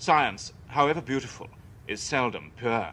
Science, however beautiful, is seldom pure.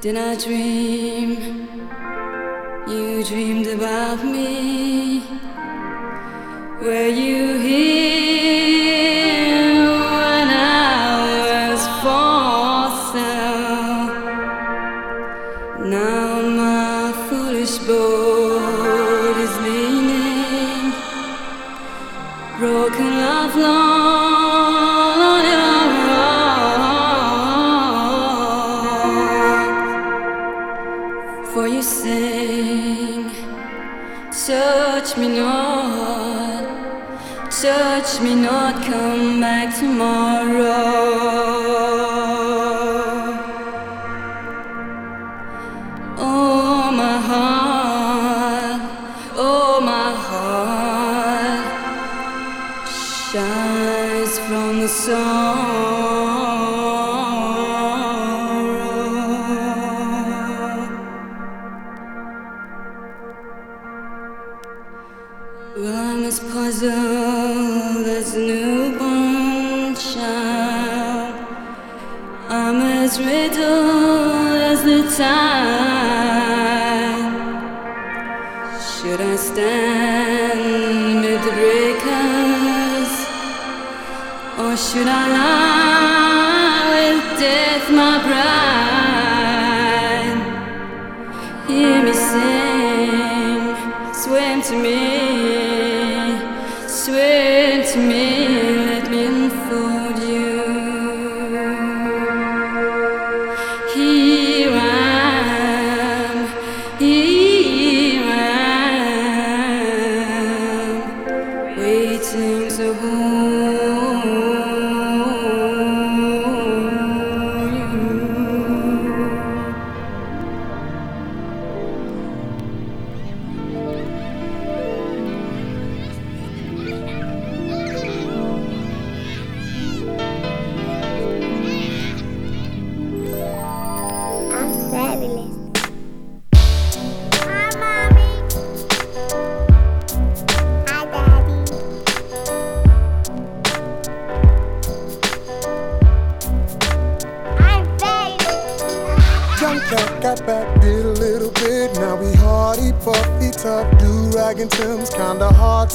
Did I dream you dreamed about me? Were you here?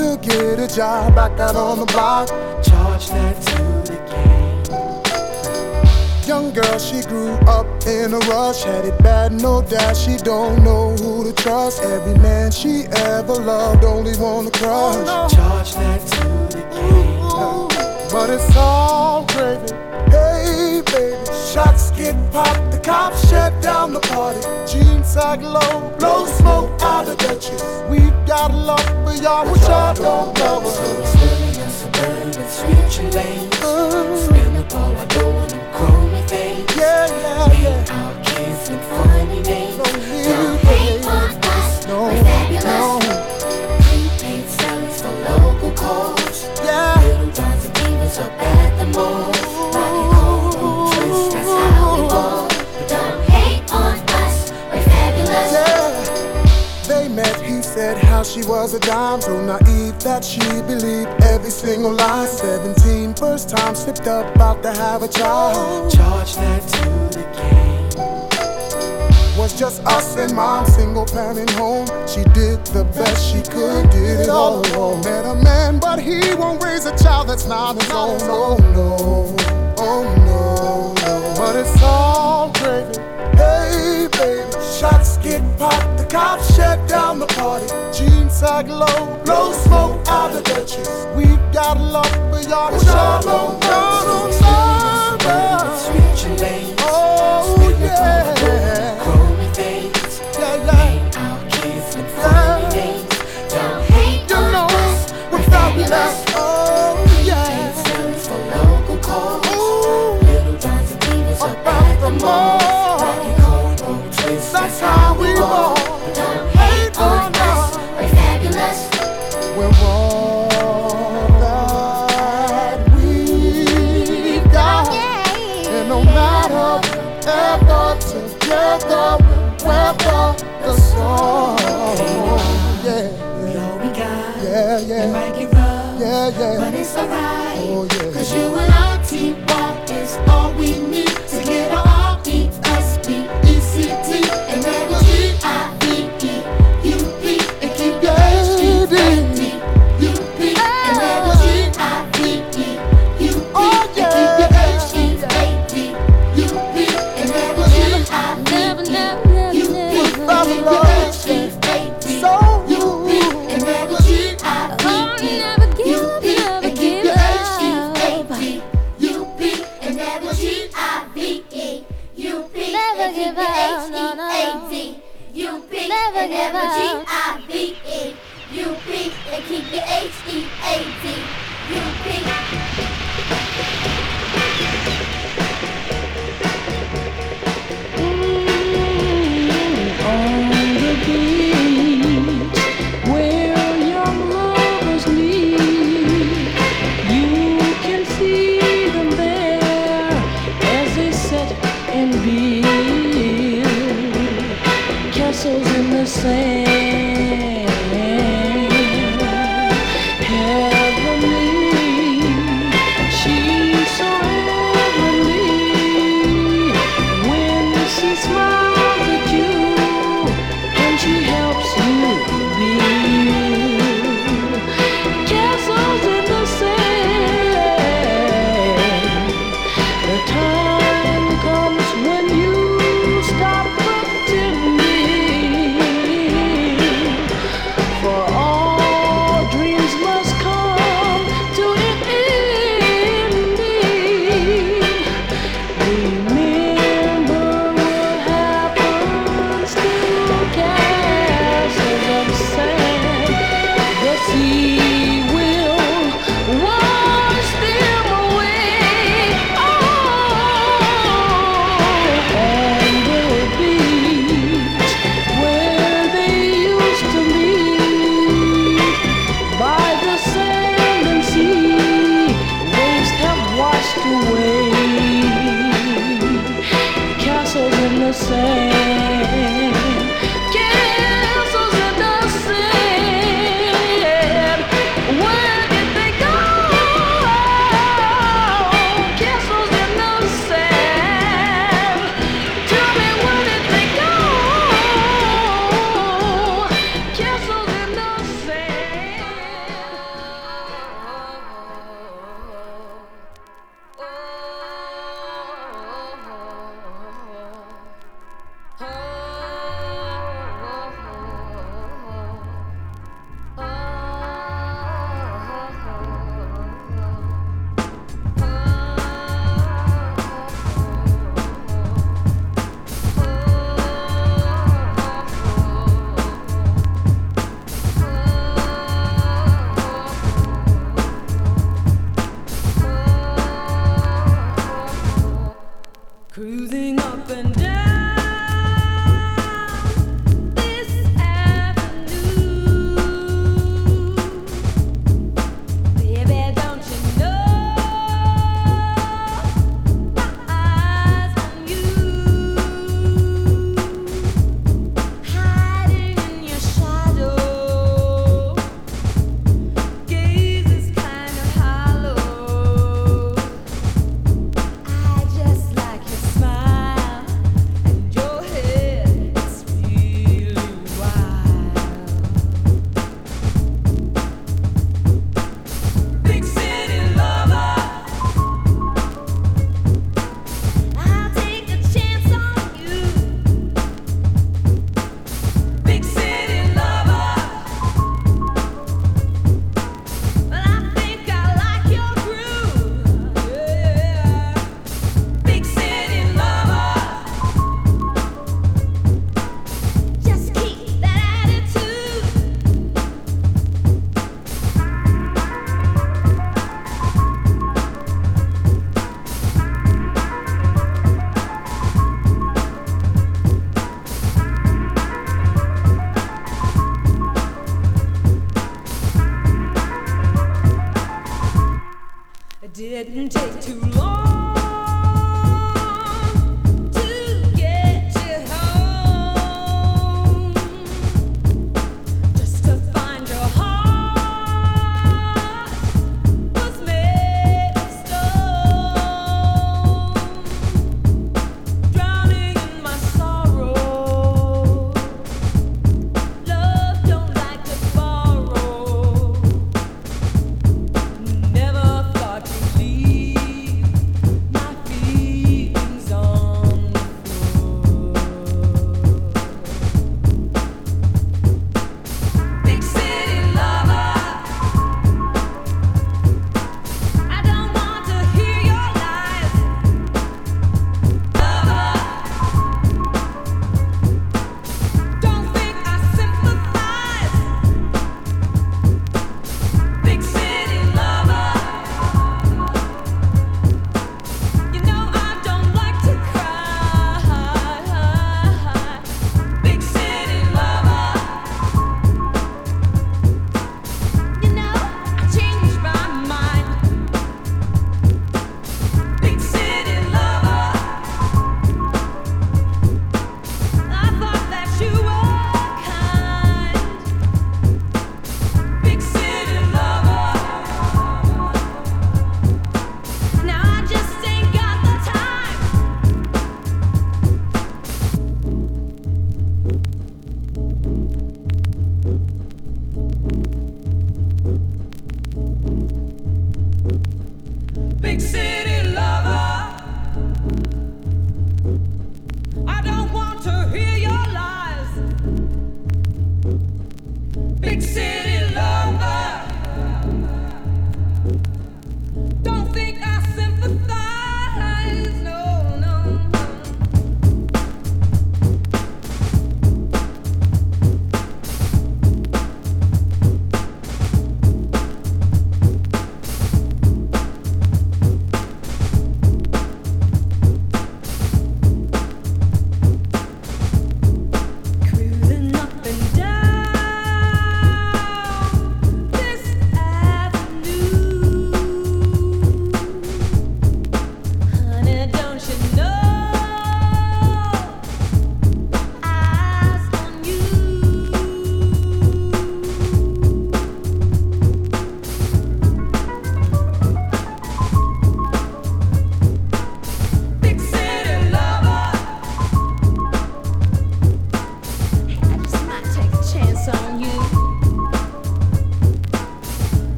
to get a job back out on the block. Charge that to the game. Young girl, she grew up in a rush, had it bad, no doubt. She don't know who to trust. Every man she ever loved only wanna crush. Charge that to the game. But it's all gravy, hey baby. Shots get popped cops shut down the party. Jeans sag low, blow smoke out of Dutchess. We've got love for y'all, which y'all don't love us. Swimming in suburban switching lanes. Spin the ball, I go was a dime, so naive that she believed every single lie. 17, first time slipped up, about to have a child. charge that to the king. Was just us and mom, single parent home. She did the best she could, did it all alone. Met a man, but he won't raise a child that's not his own. Oh no, oh no, no. But it's all gravy. Hey, baby, shots get popped, cops shut down the party. Jeans sag low, blow smoke out of Dutchess. We've got love for y'all, but y'all don't, y'all don't love us. Uh, Switching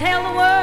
held the world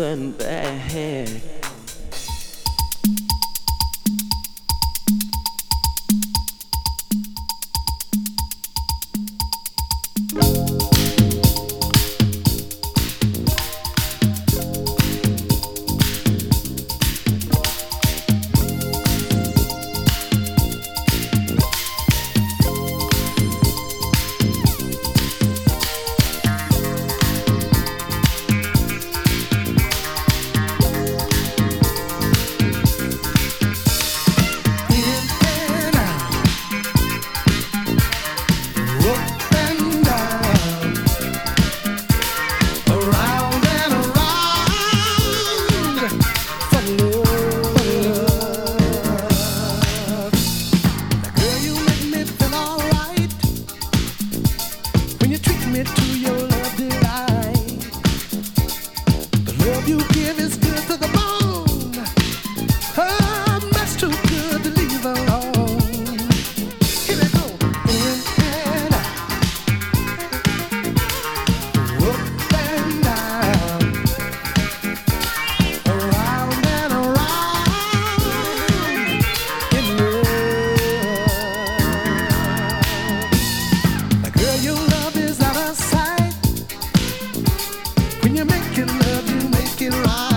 something bad. It right.